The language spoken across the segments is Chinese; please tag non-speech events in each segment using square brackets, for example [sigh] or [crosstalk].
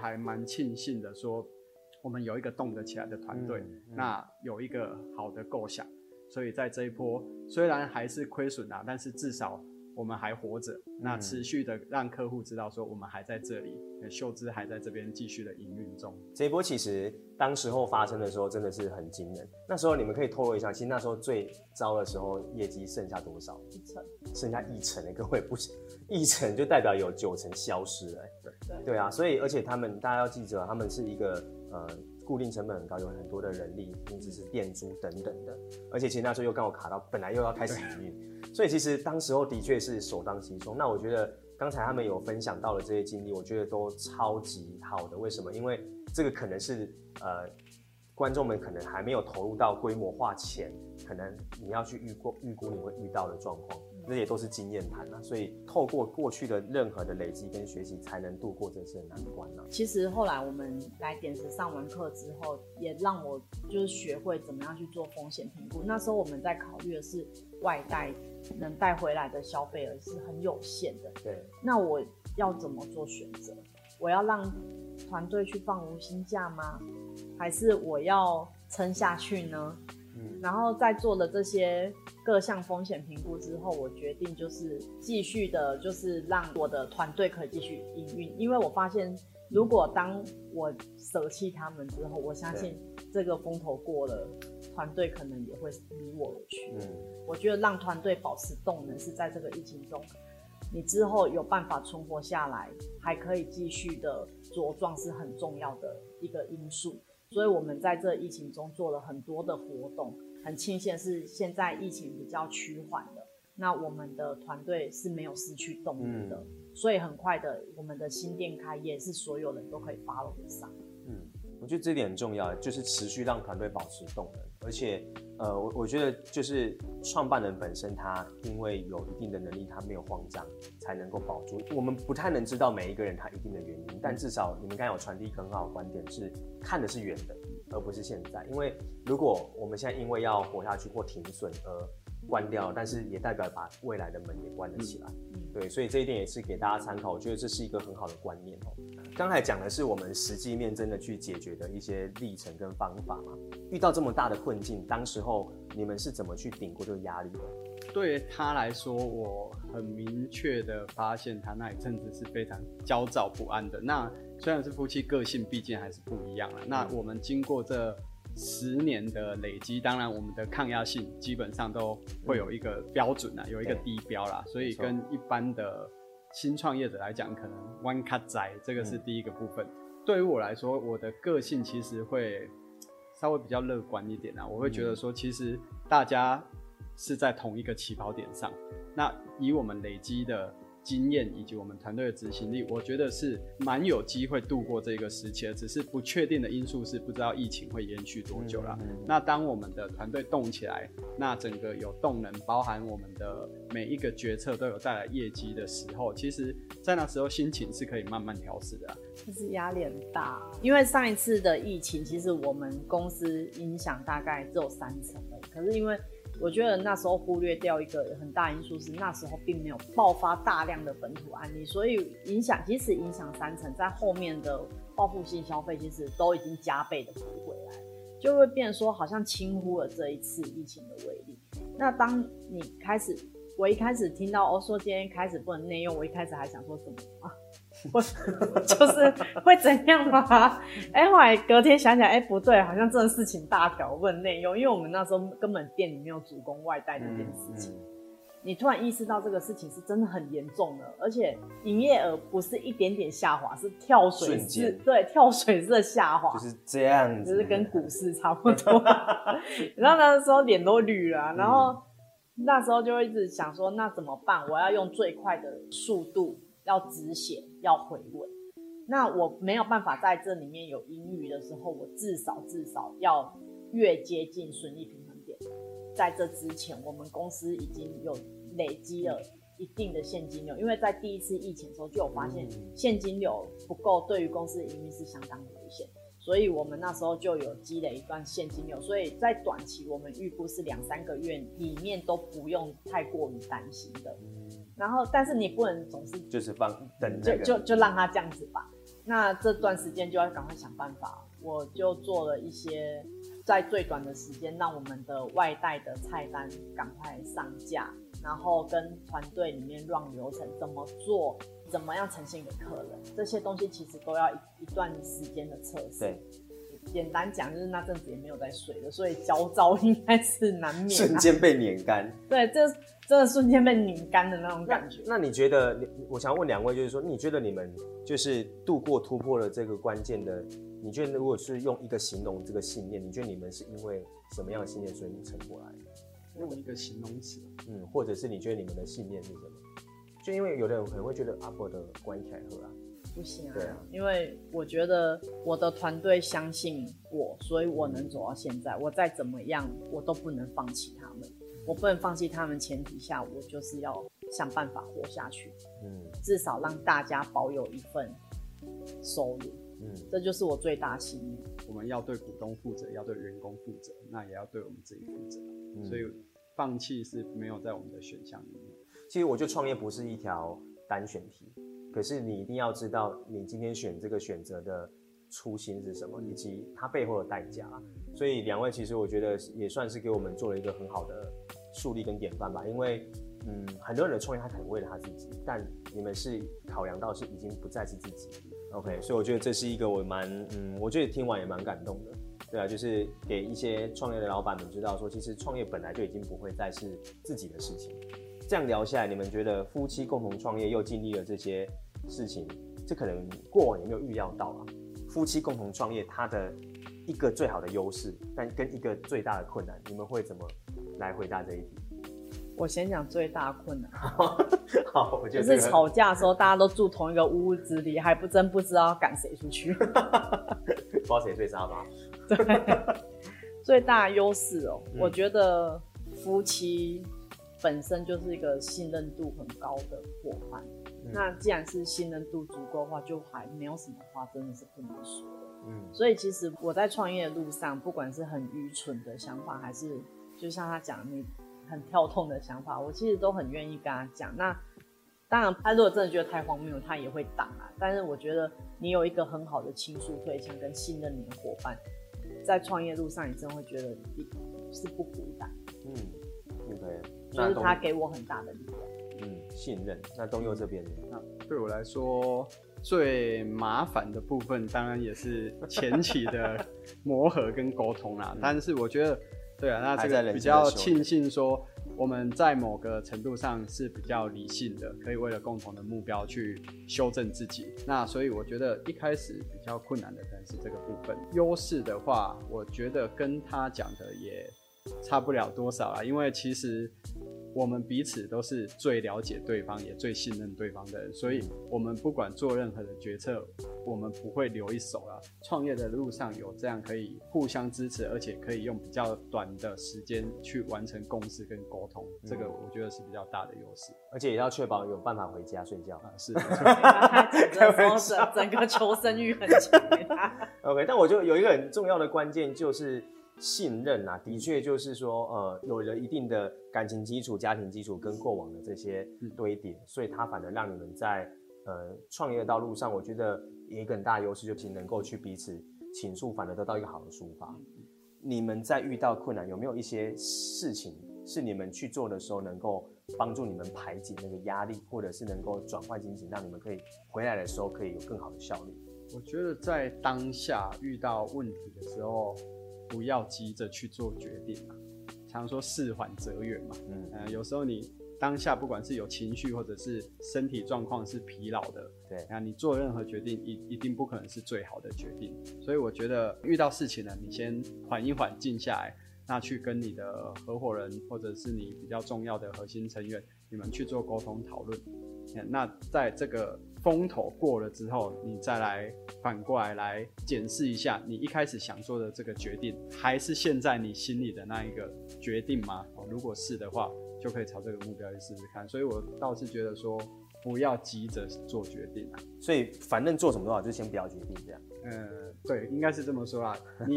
还蛮庆幸的说，我们有一个动得起来的团队，嗯嗯、那有一个好的构想，所以在这一波虽然还是亏损啊，但是至少。我们还活着，那持续的让客户知道说我们还在这里，嗯、秀芝还在这边继续的营运中。这一波其实当时候发生的时候真的是很惊人。那时候你们可以透露一下，其实那时候最糟的时候业绩剩下多少？一成，剩下一成的各位不是，一成就代表有九成消失了。对对对啊，所以而且他们大家要记着，他们是一个呃固定成本很高，有很多的人力，甚至是店租等等的，而且其实那时候又刚好卡到本来又要开始营运。所以其实当时候的确是首当其冲。那我觉得刚才他们有分享到的这些经历，我觉得都超级好的。为什么？因为这个可能是呃观众们可能还没有投入到规模化前，可能你要去预估预估你会遇到的状况。这也都是经验谈啊，所以透过过去的任何的累积跟学习，才能度过这次的难关啊。其实后来我们来点石上完课之后，也让我就是学会怎么样去做风险评估。那时候我们在考虑的是外带能带回来的消费额是很有限的。对，那我要怎么做选择？我要让团队去放无薪假吗？还是我要撑下去呢？嗯，然后在做的这些。各项风险评估之后，我决定就是继续的，就是让我的团队可以继续营运。因为我发现，如果当我舍弃他们之后，我相信这个风头过了，团队可能也会离我而去。嗯，我觉得让团队保持动能是在这个疫情中，你之后有办法存活下来，还可以继续的茁壮，是很重要的一个因素。所以我们在这疫情中做了很多的活动。很庆幸是现在疫情比较趋缓的，那我们的团队是没有失去动力的，嗯、所以很快的，我们的新店开业是所有人都可以 follow 得上。嗯，我觉得这点很重要，就是持续让团队保持动能，而且，呃，我我觉得就是创办人本身他因为有一定的能力，他没有慌张，才能够保住。我们不太能知道每一个人他一定的原因，但至少你们刚才有传递一个很好的观点，是看的是远的。而不是现在，因为如果我们现在因为要活下去或停损而关掉，但是也代表把未来的门也关了起来。嗯、对，所以这一点也是给大家参考。我觉得这是一个很好的观念哦。刚才讲的是我们实际面真的去解决的一些历程跟方法嘛。遇到这么大的困境，当时候你们是怎么去顶过这个压力的？对他来说，我很明确的发现他那一阵子是非常焦躁不安的。那虽然是夫妻，个性毕竟还是不一样了。那我们经过这十年的累积，当然我们的抗压性基本上都会有一个标准啊，有一个低标啦。所以跟一般的新创业者来讲，可能弯卡仔这个是第一个部分。对于我来说，我的个性其实会稍微比较乐观一点啊。我会觉得说，其实大家是在同一个起跑点上。那以我们累积的。经验以及我们团队的执行力，我觉得是蛮有机会度过这个时期的。只是不确定的因素是不知道疫情会延续多久了。嗯嗯、那当我们的团队动起来，那整个有动能，包含我们的每一个决策都有带来业绩的时候，其实在那时候心情是可以慢慢调试的。就是压力很大，因为上一次的疫情，其实我们公司影响大概只有三成而已。可是因为我觉得那时候忽略掉一个很大因素是，那时候并没有爆发大量的本土案例，所以影响即使影响三成，在后面的报复性消费其实都已经加倍的补回来，就会变说好像轻忽了这一次疫情的威力。那当你开始，我一开始听到哦说今天开始不能内用，我一开始还想说什么啊？[laughs] 我就是会怎样吗？[laughs] 哎、欸，后来隔天想起来，哎、欸，不对，好像这种事情大条，问内用，因为我们那时候根本店里没有主攻外带这件事情。嗯嗯、你突然意识到这个事情是真的很严重的，而且营业额不是一点点下滑，是跳水式，对，跳水式的下滑，就是这样子，就是跟股市差不多。[laughs] 然后那时候脸都绿了，然后那时候就会一直想说，那怎么办？我要用最快的速度。要止血，要回稳。那我没有办法在这里面有盈余的时候，我至少至少要越接近损益平衡点。在这之前，我们公司已经有累积了一定的现金流，因为在第一次疫情的时候就有发现现金流不够，对于公司的营运是相当危险，所以我们那时候就有积累一段现金流。所以在短期，我们预估是两三个月里面都不用太过于担心的。然后，但是你不能总是就是放等、那个，就就就让他这样子吧。那这段时间就要赶快想办法，我就做了一些。在最短的时间，让我们的外带的菜单赶快上架，然后跟团队里面 run 流程怎么做，怎么样呈现给客人，这些东西其实都要一一段时间的测试。对，简单讲就是那阵子也没有在睡的，所以焦躁应该是难免、啊。瞬间被碾干。对，这真的瞬间被拧干的那种感觉。那，那你觉得？你我想问两位，就是说，你觉得你们就是度过突破了这个关键的？你觉得如果是用一个形容这个信念，你觉得你们是因为什么样的信念所以你撑过来？用一个形容词，嗯，或者是你觉得你们的信念是什么？就因为有的人可能会觉得阿伯的关系太合啊，不行啊，对啊，因为我觉得我的团队相信我，所以我能走到现在。我再怎么样，我都不能放弃他们。我不能放弃他们前提下，我就是要想办法活下去。嗯，至少让大家保有一份收入。嗯，这就是我最大心愿。我们要对股东负责，要对员工负责，那也要对我们自己负责。嗯，所以放弃是没有在我们的选项里面。其实我觉得创业不是一条单选题，可是你一定要知道你今天选这个选择的初心是什么，以及它背后的代价。所以两位其实我觉得也算是给我们做了一个很好的树立跟典范吧。因为嗯，很多人的创业他可能为了他自己，但你们是考量到是已经不再是自己。OK，所以我觉得这是一个我蛮嗯，我觉得听完也蛮感动的，对啊，就是给一些创业的老板们知道说，其实创业本来就已经不会再是自己的事情。这样聊下来，你们觉得夫妻共同创业又经历了这些事情，这可能过往有没有预料到啊？夫妻共同创业它的一个最好的优势，但跟一个最大的困难，你们会怎么来回答这一题？我先讲最大困难。[laughs] 好，我觉得、是吵架的时候，大家都住同一个屋子里，还不真不知道要赶谁出去，[laughs] 不知道谁睡沙发。对，[laughs] 最大优势哦，我觉得夫妻本身就是一个信任度很高的伙伴。嗯、那既然是信任度足够的话，就还没有什么话真的是不能说。嗯，所以其实我在创业的路上，不管是很愚蠢的想法，还是就像他讲你。很跳痛的想法，我其实都很愿意跟他讲。那当然，他如果真的觉得太荒谬，他也会打啊。但是我觉得你有一个很好的倾诉对象跟信任你的伙伴，在创业路上，你真的会觉得你是不孤单。嗯就是他给我很大的力量。嗯，信任。那东佑这边呢？那对我来说，最麻烦的部分，当然也是前期的磨合跟沟通啦。但是我觉得。对啊，那这个比较庆幸说，我们在某个程度上是比较理性的，可以为了共同的目标去修正自己。那所以我觉得一开始比较困难的可能是这个部分。优势的话，我觉得跟他讲的也差不了多少啦，因为其实。我们彼此都是最了解对方，也最信任对方的人，所以我们不管做任何的决策，我们不会留一手啊。创业的路上有这样可以互相支持，而且可以用比较短的时间去完成共识跟沟通，嗯、这个我觉得是比较大的优势。而且也要确保有办法回家睡觉啊。是，[laughs] 整个求生欲很强。[laughs] OK，但我就有一个很重要的关键就是。信任啊，的确就是说，呃，有了一定的感情基础、家庭基础跟过往的这些堆叠，所以它反而让你们在呃创业的道路上，我觉得有一个很大的优势，就是能够去彼此倾诉，反而得到一个好的抒发。你们在遇到困难，有没有一些事情是你们去做的时候，能够帮助你们排解那个压力，或者是能够转换心情，让你们可以回来的时候可以有更好的效率？我觉得在当下遇到问题的时候。不要急着去做决定啊，常说事缓则圆嘛。嗯、呃，有时候你当下不管是有情绪或者是身体状况是疲劳的，对，啊，你做任何决定一一定不可能是最好的决定。所以我觉得遇到事情呢，你先缓一缓，静下来，那去跟你的合伙人或者是你比较重要的核心成员，你们去做沟通讨论。那在这个风头过了之后，你再来反过来来检视一下，你一开始想做的这个决定，还是现在你心里的那一个决定吗？哦，如果是的话，就可以朝这个目标去试试看。所以我倒是觉得说，不要急着做决定啊。[laughs] 所以反正做什么都好，就先不要决定这样。嗯，对，应该是这么说啦。你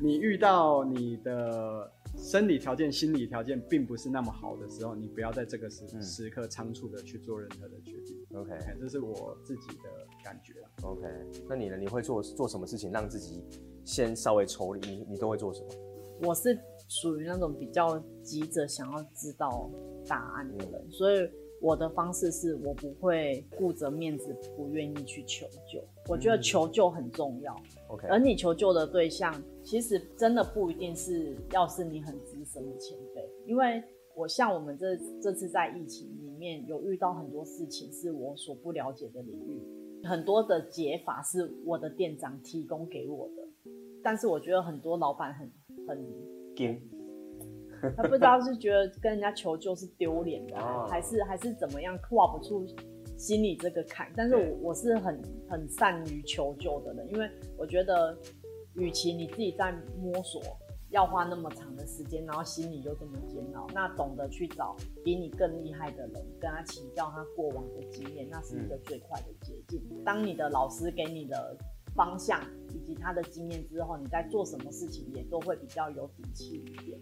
你遇到你的生理条件、心理条件并不是那么好的时候，你不要在这个时、嗯、时刻仓促的去做任何的决定。OK，这是我自己的感觉。OK，那你呢？你会做做什么事情让自己先稍微抽离？你你都会做什么？我是属于那种比较急着想要知道答案的人，嗯、所以。我的方式是我不会顾着面子，不愿意去求救。我觉得求救很重要。OK，而你求救的对象，其实真的不一定是要是你很资深的前辈，因为我像我们这这次在疫情里面有遇到很多事情是我所不了解的领域，很多的解法是我的店长提供给我的，但是我觉得很多老板很很他不知道是觉得跟人家求救是丢脸的，[laughs] 还是还是怎么样跨不出心里这个坎。但是我我是很很善于求救的人，因为我觉得，与其你自己在摸索，要花那么长的时间，然后心里又这么煎熬，那懂得去找比你更厉害的人，跟他请教他过往的经验，那是一个最快的捷径。当你的老师给你的方向以及他的经验之后，你在做什么事情也都会比较有底气一点。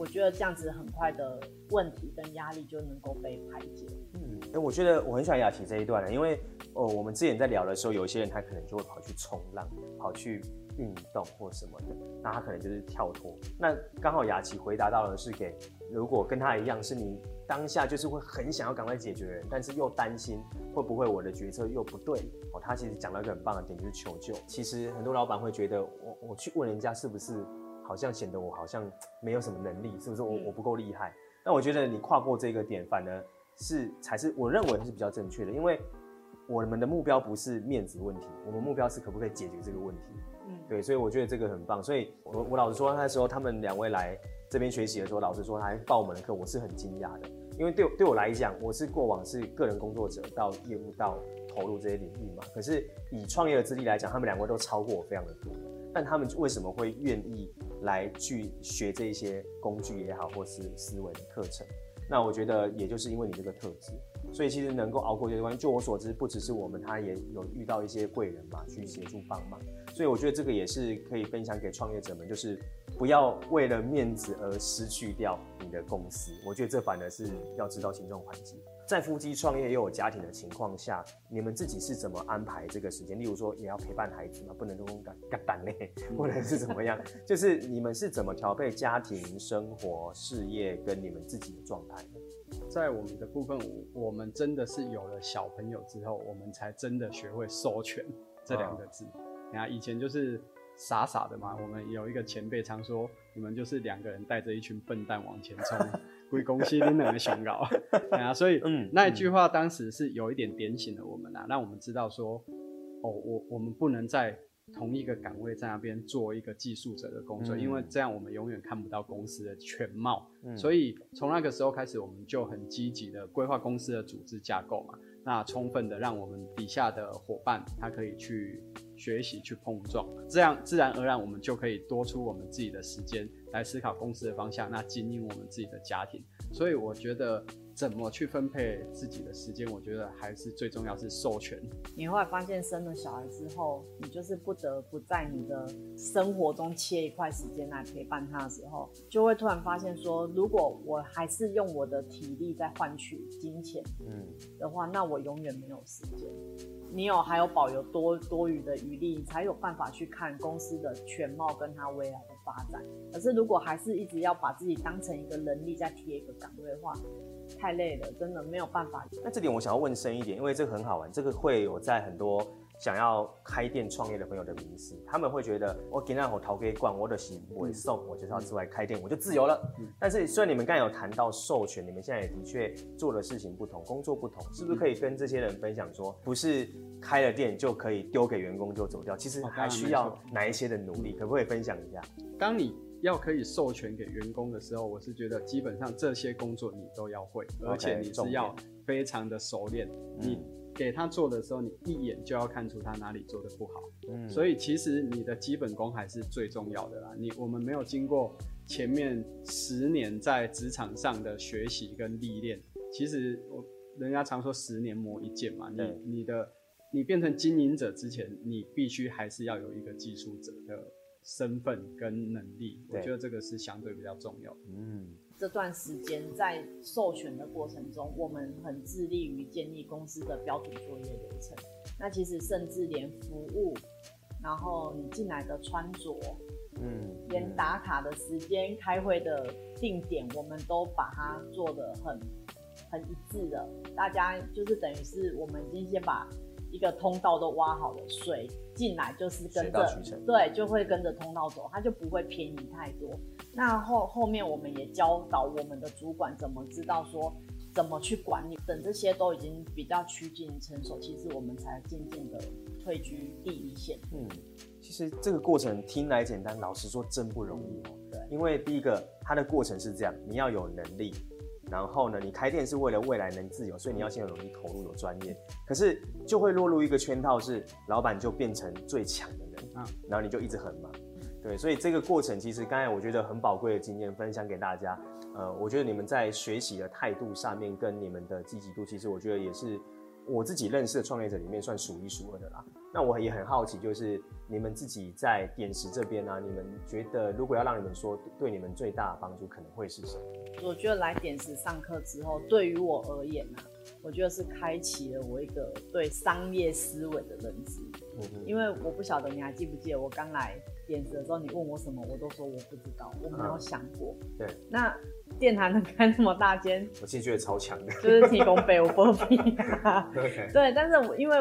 我觉得这样子很快的问题跟压力就能够被排解。嗯，哎，我觉得我很喜欢雅琪这一段的，因为哦，我们之前在聊的时候，有一些人他可能就会跑去冲浪，跑去运动或什么的，那他可能就是跳脱。那刚好雅琪回答到的是给如果跟他一样是你当下就是会很想要赶快解决的人，但是又担心会不会我的决策又不对哦。他其实讲了一个很棒的点，就是求救。其实很多老板会觉得我我去问人家是不是？好像显得我好像没有什么能力，是不是我我不够厉害？但我觉得你跨过这个点，反而是才是我认为是比较正确的，因为我们的目标不是面子问题，我们目标是可不可以解决这个问题。嗯，对，所以我觉得这个很棒。所以我我老实说，那时候他们两位来这边学习的时候，老实说他还报我们的课，我是很惊讶的，因为对对我来讲，我是过往是个人工作者到业务到投入这些领域嘛，可是以创业的资历来讲，他们两位都超过我非常的多。但他们为什么会愿意来去学这一些工具也好，或是思维的课程？那我觉得也就是因为你这个特质，所以其实能够熬过这个关。就我所知，不只是我们，他也有遇到一些贵人嘛，去协助帮忙。所以我觉得这个也是可以分享给创业者们，就是不要为了面子而失去掉你的公司。我觉得这反而是要知道轻重缓急。在夫妻创业又有家庭的情况下，你们自己是怎么安排这个时间？例如说，也要陪伴孩子嘛，不能都干干单嘞，或者是怎么样？就是你们是怎么调配家庭生活、事业跟你们自己的状态呢？在我们的部分，我们真的是有了小朋友之后，我们才真的学会授权这两个字。你看、啊，以前就是傻傻的嘛。我们有一个前辈常说，你们就是两个人带着一群笨蛋往前冲。[laughs] 归公司领两个熊稿，[laughs] 啊，所以嗯，那一句话当时是有一点点醒了我们啊，让我们知道说，哦，我我们不能在同一个岗位在那边做一个技术者的工作，嗯、因为这样我们永远看不到公司的全貌。嗯、所以从那个时候开始，我们就很积极的规划公司的组织架构嘛，那充分的让我们底下的伙伴他可以去学习去碰撞，这样自然而然我们就可以多出我们自己的时间。来思考公司的方向，那经营我们自己的家庭，所以我觉得怎么去分配自己的时间，我觉得还是最重要是授权。你后来发现生了小孩之后，你就是不得不在你的生活中切一块时间来陪伴他的时候，就会突然发现说，如果我还是用我的体力在换取金钱，嗯，的话，那我永远没有时间。你有还有保留多多余的余力，你才有办法去看公司的全貌跟它未来的发展。可是如果还是一直要把自己当成一个人力在贴一个岗位的话，太累了，真的没有办法。那这点我想要问深一点，因为这个很好玩，这个会有在很多。想要开店创业的朋友的迷思，他们会觉得我给那口陶给罐，我的洗不会送，我就是要出来开店，我就自由了。嗯、但是虽然你们刚才有谈到授权，你们现在也的确做的事情不同，工作不同，是不是可以跟这些人分享说，不是开了店就可以丢给员工就走掉，其实还需要哪一些的努力，可不可以分享一下？当你要可以授权给员工的时候，我是觉得基本上这些工作你都要会，而且你是要非常的熟练，你。给他做的时候，你一眼就要看出他哪里做的不好。嗯，所以其实你的基本功还是最重要的啦。你我们没有经过前面十年在职场上的学习跟历练，其实我人家常说十年磨一剑嘛。你你的你变成经营者之前，你必须还是要有一个技术者的身份跟能力，我觉得这个是相对比较重要。嗯，这段时间在授权的过程中，我们很致力于建立公司的标准作业流程。那其实甚至连服务，然后你进来的穿着，嗯，连打卡的时间、开会的定点，我们都把它做得很很一致的。大家就是等于是我们今天先把。一个通道都挖好了，水进来就是跟着，对，就会跟着通道走，它就不会偏移太多。那后后面我们也教导我们的主管怎么知道说怎么去管理，等这些都已经比较趋近成熟，其实我们才渐渐的退居第一线。嗯，其实这个过程听来简单，老实说真不容易哦。对，因为第一个它的过程是这样，你要有能力。然后呢，你开店是为了未来能自由，所以你要先有能力投入，有专业。可是就会落入一个圈套，是老板就变成最强的人，啊，然后你就一直很忙。对，所以这个过程其实刚才我觉得很宝贵的经验分享给大家。呃，我觉得你们在学习的态度上面跟你们的积极度，其实我觉得也是我自己认识的创业者里面算数一数二的啦。那我也很好奇，就是你们自己在点石这边呢、啊，你们觉得如果要让你们说对你们最大的帮助，可能会是什么？我觉得来点石上课之后，对于我而言呢、啊，我觉得是开启了我一个对商业思维的认知。嗯。因为我不晓得你还记不记得我刚来点石的时候，你问我什么，我都说我不知道，我没有想过。嗯、对。那店还能开那么大间，我其实觉得超强的，就是提供背我波比。[laughs] 对。对，但是我因为。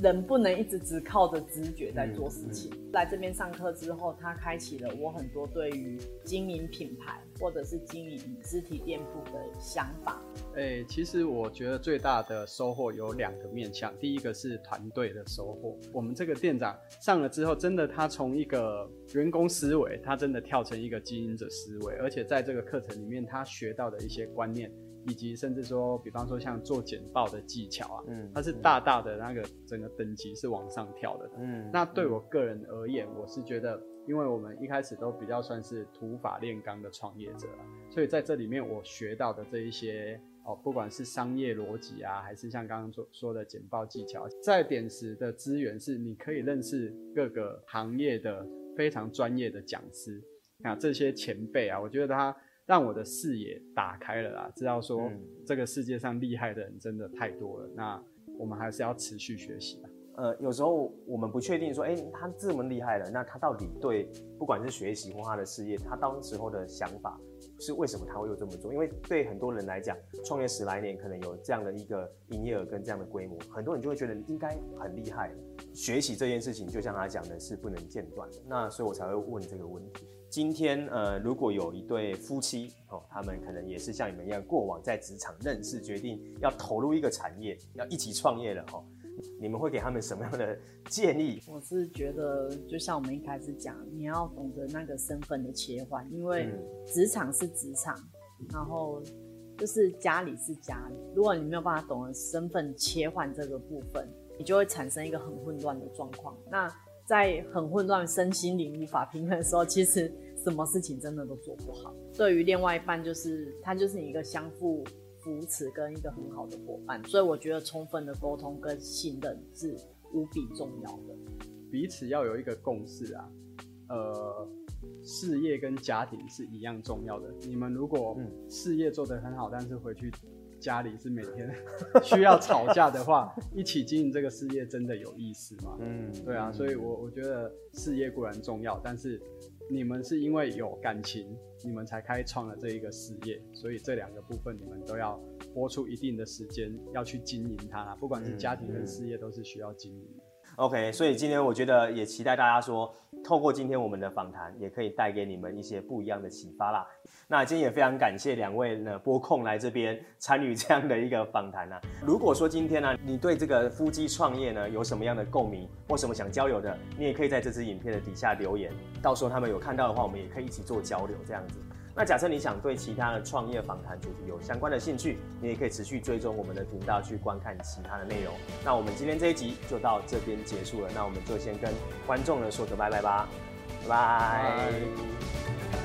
人不能一直只靠着直觉在做事情。嗯嗯、来这边上课之后，他开启了我很多对于经营品牌或者是经营实体店铺的想法。诶、欸，其实我觉得最大的收获有两个面向。第一个是团队的收获。我们这个店长上了之后，真的他从一个员工思维，他真的跳成一个经营者思维，而且在这个课程里面，他学到的一些观念。以及甚至说，比方说像做简报的技巧啊，嗯，它是大大的那个整个等级是往上跳的，嗯，那对我个人而言，我是觉得，因为我们一开始都比较算是土法炼钢的创业者，所以在这里面我学到的这一些哦，不管是商业逻辑啊，还是像刚刚说说的简报技巧，在点石的资源是你可以认识各个行业的非常专业的讲师，啊这些前辈啊，我觉得他。让我的视野打开了啦，知道说这个世界上厉害的人真的太多了。那我们还是要持续学习。呃，有时候我们不确定说，哎、欸，他这么厉害了，那他到底对不管是学习或他的事业，他当时候的想法是为什么他会有这么做？因为对很多人来讲，创业十来年可能有这样的一个营业额跟这样的规模，很多人就会觉得应该很厉害。学习这件事情，就像他讲的，是不能间断的。那所以我才会问这个问题。今天呃，如果有一对夫妻哦，他们可能也是像你们一样，过往在职场认识，决定要投入一个产业，要一起创业了哈，你们会给他们什么样的建议？我是觉得，就像我们一开始讲，你要懂得那个身份的切换，因为职场是职场，然后就是家里是家里。如果你没有办法懂得身份切换这个部分，你就会产生一个很混乱的状况。那在很混乱、身心灵无法平衡的时候，其实。什么事情真的都做不好。对于另外一半，就是他就是你一个相互扶持跟一个很好的伙伴，所以我觉得充分的沟通跟信任是无比重要的。彼此要有一个共识啊，呃，事业跟家庭是一样重要的。你们如果事业做得很好，但是回去家里是每天 [laughs] 需要吵架的话，一起经营这个事业真的有意思吗？嗯，对啊，所以我我觉得事业固然重要，但是。你们是因为有感情，你们才开创了这一个事业，所以这两个部分你们都要播出一定的时间要去经营它，不管是家庭跟事业都是需要经营的。OK，所以今天我觉得也期待大家说，透过今天我们的访谈，也可以带给你们一些不一样的启发啦。那今天也非常感谢两位呢拨空来这边参与这样的一个访谈啊。如果说今天呢，你对这个夫妻创业呢有什么样的共鸣或什么想交流的，你也可以在这支影片的底下留言，到时候他们有看到的话，我们也可以一起做交流这样子。那假设你想对其他的创业访谈主题有相关的兴趣，你也可以持续追踪我们的频道去观看其他的内容。那我们今天这一集就到这边结束了，那我们就先跟观众呢说个拜拜吧，拜拜。拜拜。